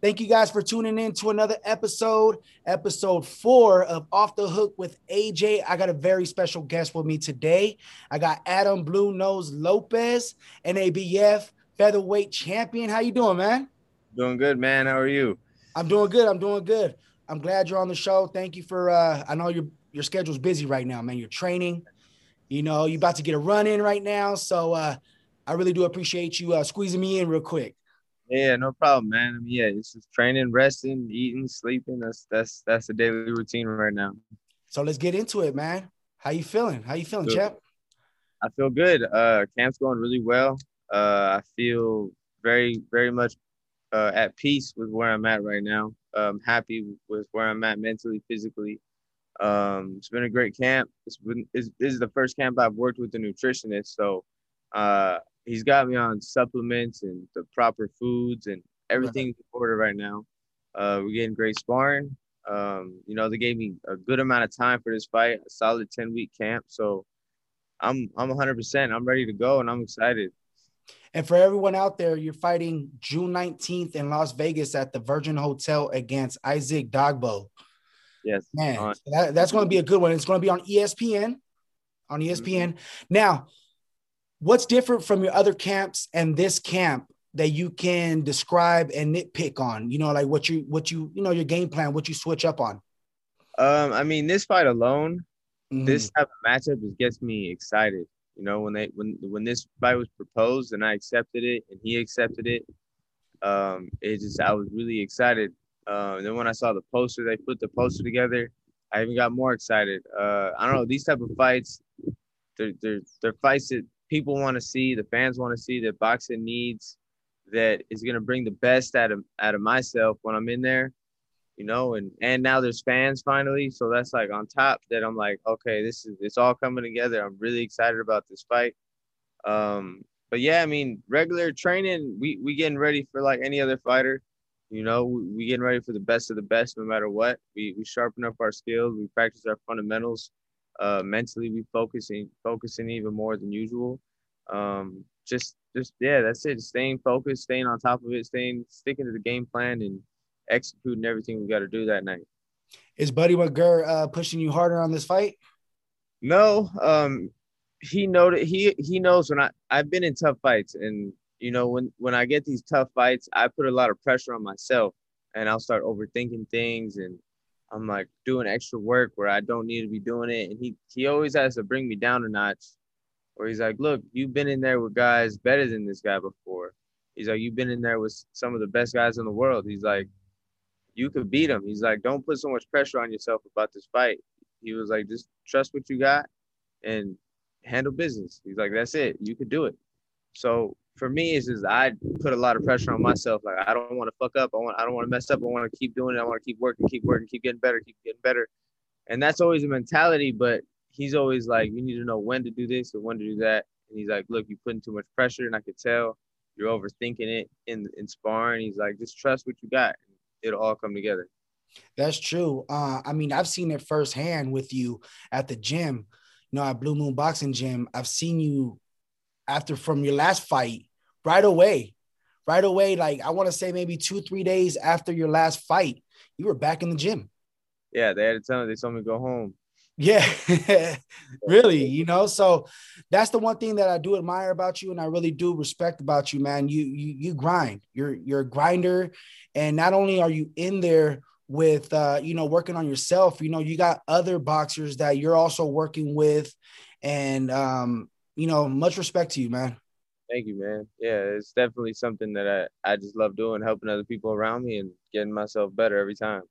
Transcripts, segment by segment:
Thank you guys for tuning in to another episode, episode four of Off the Hook with AJ. I got a very special guest with me today. I got Adam Blue Nose Lopez, NABF featherweight champion. How you doing, man? Doing good, man. How are you? I'm doing good. I'm doing good. I'm glad you're on the show. Thank you for uh I know your your schedule's busy right now, man. You're training. You know, you're about to get a run in right now. So uh I really do appreciate you uh squeezing me in real quick. Yeah, no problem, man. I mean, yeah, it's just training, resting, eating, sleeping. That's that's that's the daily routine right now. So let's get into it, man. How you feeling? How you feeling, champ? I feel good. Uh camp's going really well. Uh I feel very, very much uh, at peace with where I'm at right now. I'm happy with where I'm at mentally, physically. Um, it's been a great camp. It's been, it's, this is the first camp I've worked with a nutritionist, so uh, he's got me on supplements and the proper foods and everything's in order right now. Uh, we're getting great sparring. Um, you know, they gave me a good amount of time for this fight, a solid 10 week camp. So I'm I'm 100%. I'm ready to go and I'm excited. And for everyone out there, you're fighting June 19th in Las Vegas at the Virgin Hotel against Isaac Dogboe. Yes. Man, that, that's going to be a good one. It's going to be on ESPN. On ESPN. Mm-hmm. Now, what's different from your other camps and this camp that you can describe and nitpick on? You know, like what you what you you know your game plan, what you switch up on. Um, I mean, this fight alone, mm-hmm. this type of matchup just gets me excited. You know, when they when when this fight was proposed and I accepted it and he accepted it, um, it just I was really excited. Uh, then when I saw the poster, they put the poster together. I even got more excited. Uh, I don't know these type of fights. They're they're they're fights that people want to see, the fans want to see, that boxing needs, that is gonna bring the best out of out of myself when I'm in there you know, and and now there's fans finally, so that's like on top that I'm like, okay, this is it's all coming together. I'm really excited about this fight. Um, but yeah, I mean, regular training, we we getting ready for like any other fighter. You know, we, we getting ready for the best of the best, no matter what. We we sharpen up our skills, we practice our fundamentals. Uh, mentally, we focusing focusing even more than usual. Um, just just yeah, that's it. Staying focused, staying on top of it, staying sticking to the game plan, and executing everything we got to do that night. Is Buddy McGirt uh, pushing you harder on this fight? No, um, he noted he he knows when I I've been in tough fights, and you know when when I get these tough fights, I put a lot of pressure on myself, and I'll start overthinking things, and I'm like doing extra work where I don't need to be doing it, and he he always has to bring me down a notch, where he's like, look, you've been in there with guys better than this guy before. He's like, you've been in there with some of the best guys in the world. He's like, you could beat him. He's like, don't put so much pressure on yourself about this fight. He was like, just trust what you got and handle business. He's like, that's it. You could do it. So for me, it's just I put a lot of pressure on myself. Like I don't want to fuck up. I want I don't want to mess up. I want to keep doing it. I want to keep working, keep working, keep getting better, keep getting better. And that's always a mentality. But he's always like, you need to know when to do this and when to do that. And he's like, look, you're putting too much pressure, and I could tell you're overthinking it in in sparring. He's like, just trust what you got it'll all come together. That's true. Uh, I mean, I've seen it firsthand with you at the gym, you know, at Blue Moon Boxing Gym. I've seen you after from your last fight right away, right away. Like I want to say maybe two, three days after your last fight, you were back in the gym. Yeah, they had to tell me they told me to go home. Yeah, really, you know. So that's the one thing that I do admire about you, and I really do respect about you, man. You you you grind. You're you're a grinder, and not only are you in there with uh, you know working on yourself, you know you got other boxers that you're also working with, and um, you know much respect to you, man. Thank you, man. Yeah, it's definitely something that I I just love doing, helping other people around me and getting myself better every time.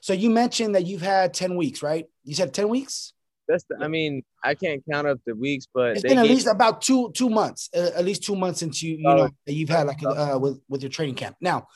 So you mentioned that you've had 10 weeks, right? You said 10 weeks? That's the, I mean, I can't count up the weeks, but it's been at least about two two months, uh, at least two months since you you oh, know you've had like uh, with with your training camp. Now,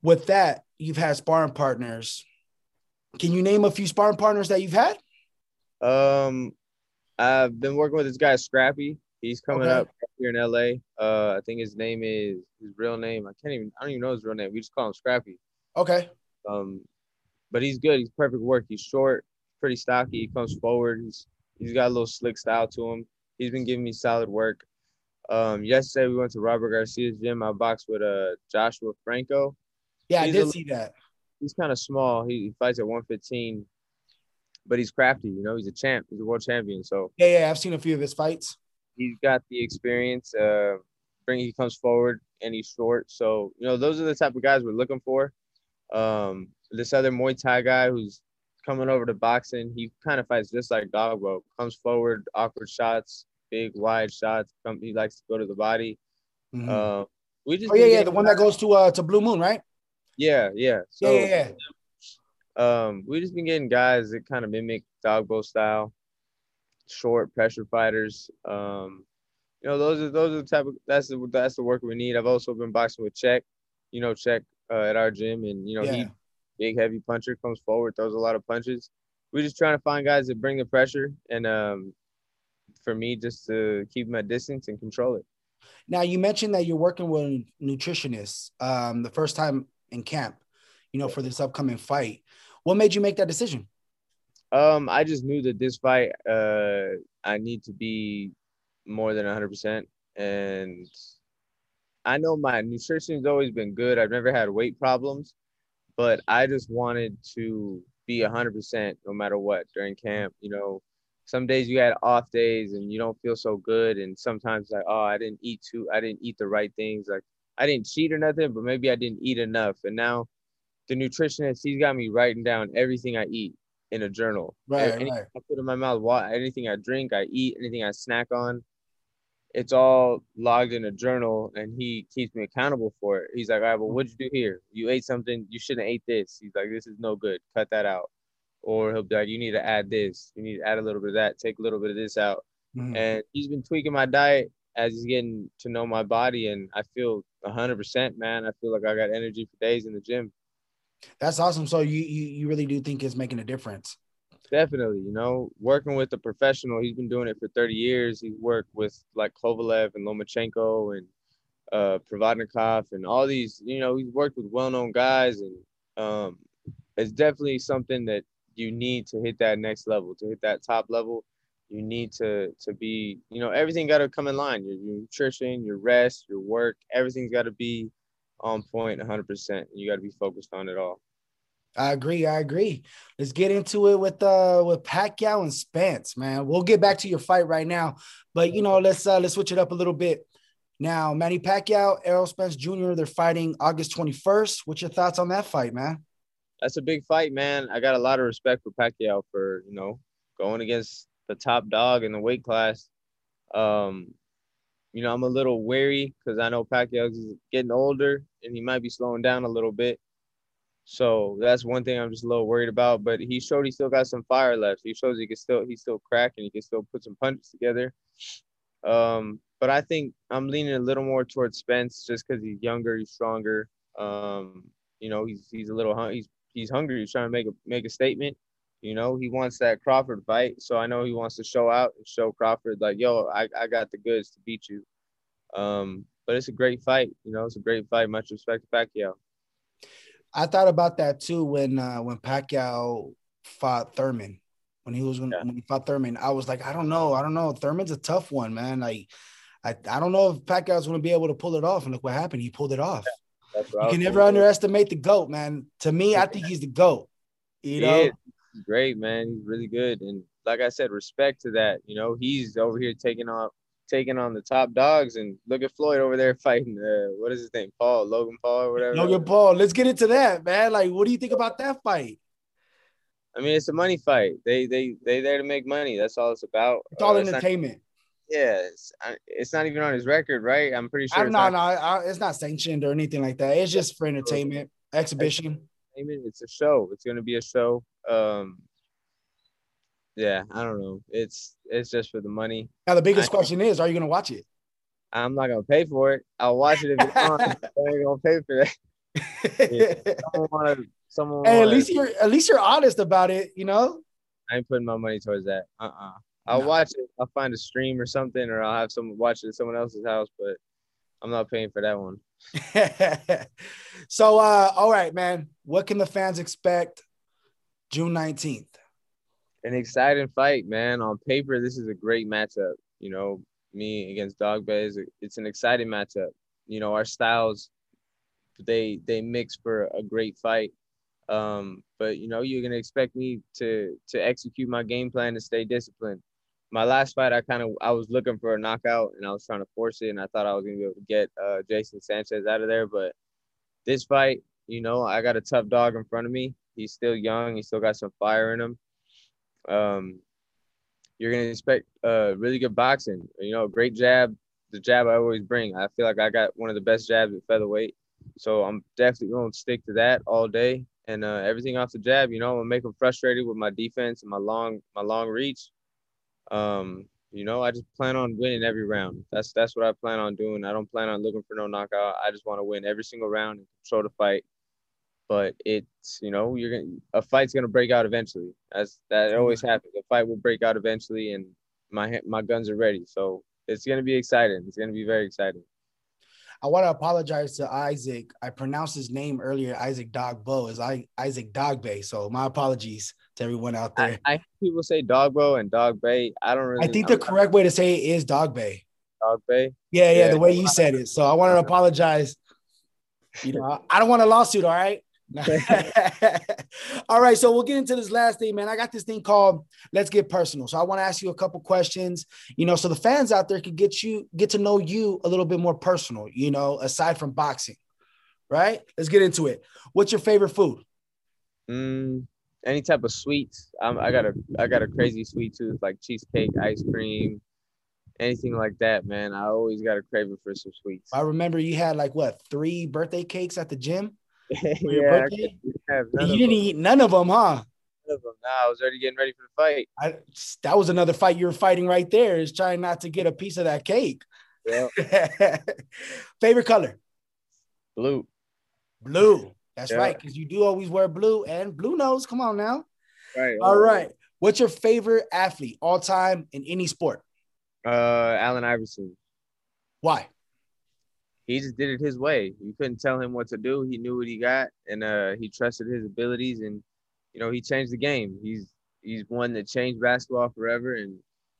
with that, you've had sparring partners. Can you name a few sparring partners that you've had? Um, I've been working with this guy Scrappy. He's coming okay. up here in LA. Uh, I think his name is his real name. I can't even. I don't even know his real name. We just call him Scrappy. Okay. Um, but he's good. He's perfect work. He's short, pretty stocky. He comes forward. He's he's got a little slick style to him. He's been giving me solid work. Um, yesterday we went to Robert Garcia's gym. I boxed with uh Joshua Franco. Yeah, I did a, see that. He's kind of small. He, he fights at 115, but he's crafty. You know, he's a champ. He's a world champion. So yeah, yeah, I've seen a few of his fights. He's got the experience. Uh, bring he comes forward and he's short. So you know, those are the type of guys we're looking for. Um, this other Muay Thai guy who's coming over to boxing, he kind of fights just like Dogboe. Comes forward, awkward shots, big wide shots. Come, he likes to go to the body. Mm-hmm. Uh, we just oh yeah, yeah, the one that goes to uh to Blue Moon, right? Yeah, yeah. So, yeah, yeah, yeah. Um, we just been getting guys that kind of mimic Dogboe style, short pressure fighters. Um, you know, those are those are the type of that's the that's the work we need. I've also been boxing with Check, you know, Check uh, at our gym, and you know yeah. he big heavy puncher comes forward, throws a lot of punches. We're just trying to find guys that bring the pressure, and um, for me, just to keep my distance and control it. Now, you mentioned that you're working with nutritionists um, the first time in camp, you know, for this upcoming fight. What made you make that decision? Um, I just knew that this fight, uh, I need to be more than 100%. And I know my nutrition's always been good. I've never had weight problems, but I just wanted to be 100% no matter what during camp. You know, some days you had off days and you don't feel so good and sometimes like oh i didn't eat too i didn't eat the right things like i didn't cheat or nothing but maybe i didn't eat enough and now the nutritionist he's got me writing down everything i eat in a journal right, anything right. i put in my mouth anything i drink i eat anything i snack on it's all logged in a journal and he keeps me accountable for it he's like all right well what'd you do here you ate something you shouldn't have ate this he's like this is no good cut that out or he'll be like, you need to add this, you need to add a little bit of that, take a little bit of this out. Mm-hmm. And he's been tweaking my diet as he's getting to know my body, and I feel 100%, man. I feel like I got energy for days in the gym. That's awesome. So you you, you really do think it's making a difference? Definitely. You know, working with a professional, he's been doing it for 30 years. He's worked with like Kovalev and Lomachenko and uh Provodnikov and all these, you know, he's worked with well-known guys and um it's definitely something that you need to hit that next level, to hit that top level. You need to to be, you know, everything got to come in line. Your, your nutrition, your rest, your work, everything's got to be on point 100%. You got to be focused on it all. I agree. I agree. Let's get into it with uh with Pacquiao and Spence, man. We'll get back to your fight right now, but you know, let's uh let's switch it up a little bit. Now, Manny Pacquiao, Errol Spence Jr. They're fighting August 21st. What's your thoughts on that fight, man? that's a big fight, man. I got a lot of respect for Pacquiao for you know going against the top dog in the weight class. Um, you know, I'm a little wary because I know Pacquiao's is getting older and he might be slowing down a little bit. So that's one thing I'm just a little worried about. But he showed he still got some fire left. He shows he can still he's still cracking. He can still put some punches together. Um, but I think I'm leaning a little more towards Spence just because he's younger, he's stronger. Um, you know, he's he's a little he's he's hungry. He's trying to make a make a statement. You know, he wants that Crawford fight. So I know he wants to show out and show Crawford like, yo, I, I got the goods to beat you. Um, but it's a great fight. You know, it's a great fight. Much respect to Pacquiao. I thought about that too when uh, when Pacquiao fought Thurman. When he was yeah. when he fought Thurman, I was like, I don't know, I don't know. Thurman's a tough one, man. Like, I, I don't know if Pacquiao's going to be able to pull it off. And look what happened. He pulled it off. Yeah you can never underestimate the goat, man. To me, I think he's the goat. You know, great man. He's really good, and like I said, respect to that. You know, he's over here taking on taking on the top dogs, and look at Floyd over there fighting. Uh, what is his name? Paul Logan Paul or whatever. Logan Paul. Let's get into that, man. Like, what do you think about that fight? I mean, it's a money fight. They they they there to make money. That's all it's about. It's all uh, entertainment. Yeah, it's, it's not even on his record, right? I'm pretty sure. No, no, it's not sanctioned or anything like that. It's just for entertainment, exhibition. It's a show. It's going to be a show. Um, yeah, I don't know. It's it's just for the money. Now the biggest I, question is, are you going to watch it? I'm not going to pay for it. I'll watch it if it's on. I ain't going to pay for that. yeah. Someone wanna, someone hey, wanna, at least you're at least you're honest about it, you know. I ain't putting my money towards that. Uh uh-uh. uh I'll no. watch it. I'll find a stream or something, or I'll have someone watch it at someone else's house, but I'm not paying for that one. so, uh, all right, man. What can the fans expect June 19th? An exciting fight, man. On paper, this is a great matchup. You know, me against Dogboe is it's an exciting matchup. You know, our styles they they mix for a great fight. Um, but you know, you're gonna expect me to to execute my game plan to stay disciplined. My last fight, I kind of I was looking for a knockout and I was trying to force it, and I thought I was gonna be able to get uh, Jason Sanchez out of there. But this fight, you know, I got a tough dog in front of me. He's still young. He still got some fire in him. Um, you're gonna expect uh, really good boxing. You know, great jab. The jab I always bring. I feel like I got one of the best jabs at featherweight. So I'm definitely to stick to that all day and uh, everything off the jab. You know, I'm gonna make them frustrated with my defense and my long my long reach. Um, you know, I just plan on winning every round. That's that's what I plan on doing. I don't plan on looking for no knockout. I just want to win every single round and control the fight. But it's you know you're gonna a fight's gonna break out eventually. As that always happens. A fight will break out eventually, and my my guns are ready. So it's gonna be exciting. It's gonna be very exciting. I want to apologize to Isaac. I pronounced his name earlier, Isaac Dogbo, is I Isaac Dogbe. So my apologies to everyone out there. I, I people say dog Dogbo and Dogbe. I don't really. I think the I'm, correct way to say it is Dogbe. Dogbe. Yeah, yeah, yeah, the way you said it. So I want to apologize. You know, I don't want a lawsuit. All right. All right, so we'll get into this last thing, man. I got this thing called "Let's Get Personal." So I want to ask you a couple questions, you know, so the fans out there could get you get to know you a little bit more personal, you know, aside from boxing. Right? Let's get into it. What's your favorite food? Mm, any type of sweets. I'm, I got a I got a crazy sweet tooth, like cheesecake, ice cream, anything like that, man. I always got a craving for some sweets. I remember you had like what three birthday cakes at the gym yeah, you didn't eat none of them, huh? None of them. Nah, I was already getting ready for the fight. I, that was another fight you were fighting right there. Is trying not to get a piece of that cake. Yeah. Favorite color? Blue. Blue. That's yeah. right, because you do always wear blue and blue nose. Come on now. Right. All right. What's your favorite athlete all time in any sport? Uh, Allen Iverson. Why? he just did it his way. You couldn't tell him what to do. He knew what he got, and uh, he trusted his abilities, and you know he changed the game. He's he's one that changed basketball forever, and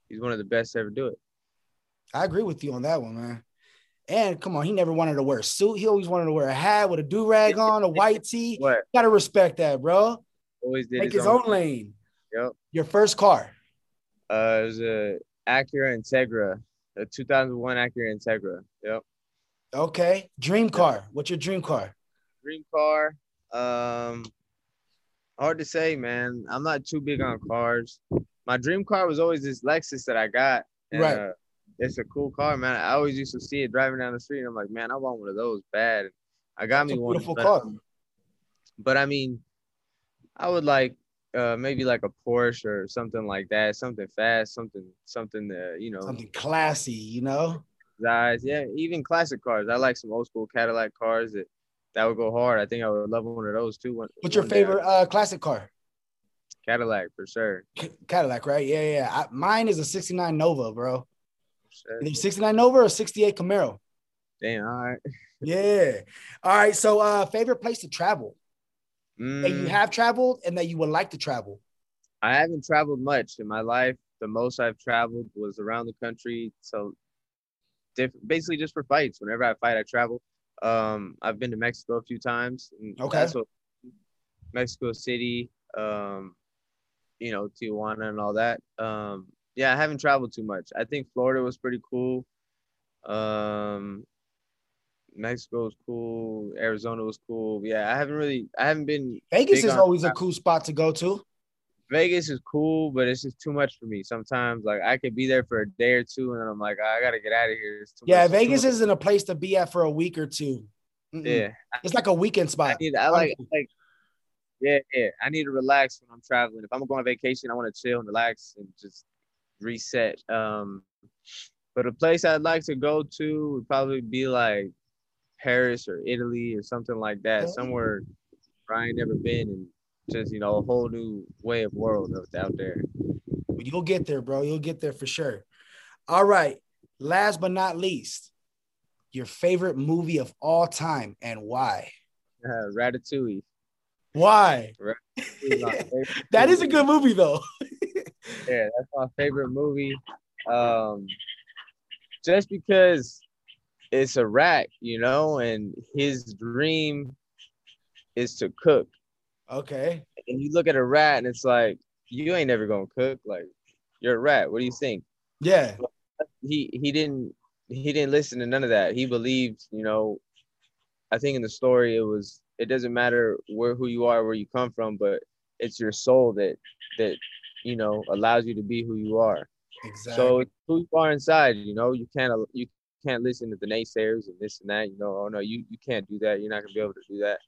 he's one of the best to ever do it. I agree with you on that one, man. And come on, he never wanted to wear a suit. He always wanted to wear a hat with a do rag on, a white tee. What? Gotta respect that, bro. Always did Make his, his own, own lane. Yep. Your first car? Uh, it was a Acura Integra, a 2001 Acura Integra. Yep. Okay. Dream car. What's your dream car? Dream car. Um hard to say, man. I'm not too big on cars. My dream car was always this Lexus that I got. And, right. Uh, it's a cool car, man. I always used to see it driving down the street. And I'm like, man, I want one of those bad. I got That's me one. Beautiful car. But I mean, I would like uh, maybe like a Porsche or something like that, something fast, something something that you know, something classy, you know Guys, Yeah, even classic cars. I like some old school Cadillac cars that that would go hard. I think I would love one of those too. One, What's your favorite uh, classic car? Cadillac for sure. Cadillac, right? Yeah, yeah. I, mine is a '69 Nova, bro. Sure. 69 Nova or 68 Camaro. Damn, all right. yeah. All right. So uh favorite place to travel? Mm. That you have traveled and that you would like to travel. I haven't traveled much in my life. The most I've traveled was around the country. So diff- basically just for fights. Whenever I fight, I travel. Um, I've been to Mexico a few times. okay. What, Mexico City, um, you know, Tijuana and all that. Um, yeah, I haven't traveled too much. I think Florida was pretty cool. Um, Mexico was cool. Arizona was cool. Yeah, I haven't really, I haven't been. Vegas is always travel. a cool spot to go to. Vegas is cool, but it's just too much for me. Sometimes, like I could be there for a day or two, and then I'm like, I gotta get out of here. yeah, much, Vegas isn't a place to be at for a week or 2 Mm-mm. Yeah, it's like a weekend spot. I, need, I like, like, yeah, yeah. I need to relax when I'm traveling. If I'm going on vacation, I want to chill and relax and just reset. Um, but a place I'd like to go to would probably be like Paris or Italy or something like that, somewhere I ain't never been and just you know a whole new way of world out there. But you'll get there, bro. You'll get there for sure. All right. Last but not least, your favorite movie of all time and why? Uh, Ratatouille. Why? that is a good movie though. Yeah, that's my favorite movie. Um, just because it's a rat, you know, and his dream is to cook. Okay. And you look at a rat and it's like, you ain't never gonna cook. Like, you're a rat. What do you think? Yeah. He he didn't he didn't listen to none of that. He believed, you know, I think in the story it was it doesn't matter where who you are, where you come from, but it's your soul that that you know allows you to be who you are. Exactly. So who you are inside, you know, you can't you can't listen to the naysayers and this and that. You know, oh no, you you can't do that. You're not gonna be able to do that.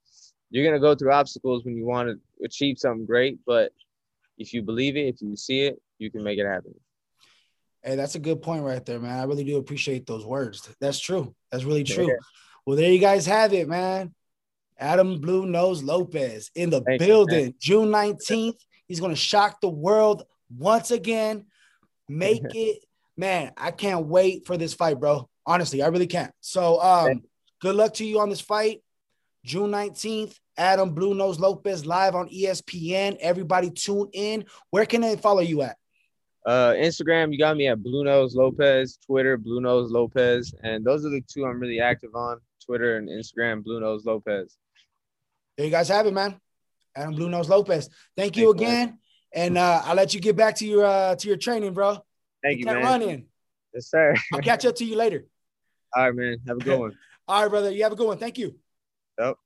You're gonna go through obstacles when you want to achieve something great, but if you believe it, if you see it, you can make it happen. Hey, that's a good point right there, man. I really do appreciate those words. That's true. That's really true. Yeah. Well, there you guys have it, man. Adam Blue Nose Lopez in the Thank building. You, June 19th. He's going to shock the world once again. Make it, man. I can't wait for this fight, bro. Honestly, I really can't. So, um, good luck to you on this fight. June 19th, Adam Blue Nose Lopez live on ESPN. Everybody tune in. Where can they follow you at? Uh, Instagram, you got me at Blue Nose Lopez. Twitter, Blue Nose Lopez, and those are the two I'm really active on: Twitter and Instagram. Blue Nose Lopez. There you guys have it, man. Adam Blue Nose Lopez. Thank you Thanks, again, man. and uh, I'll let you get back to your uh, to your training, bro. Thank you, man. Running. Yes, sir. I'll catch up to you later. All right, man. Have a good one. All right, brother. You have a good one. Thank you. Yep.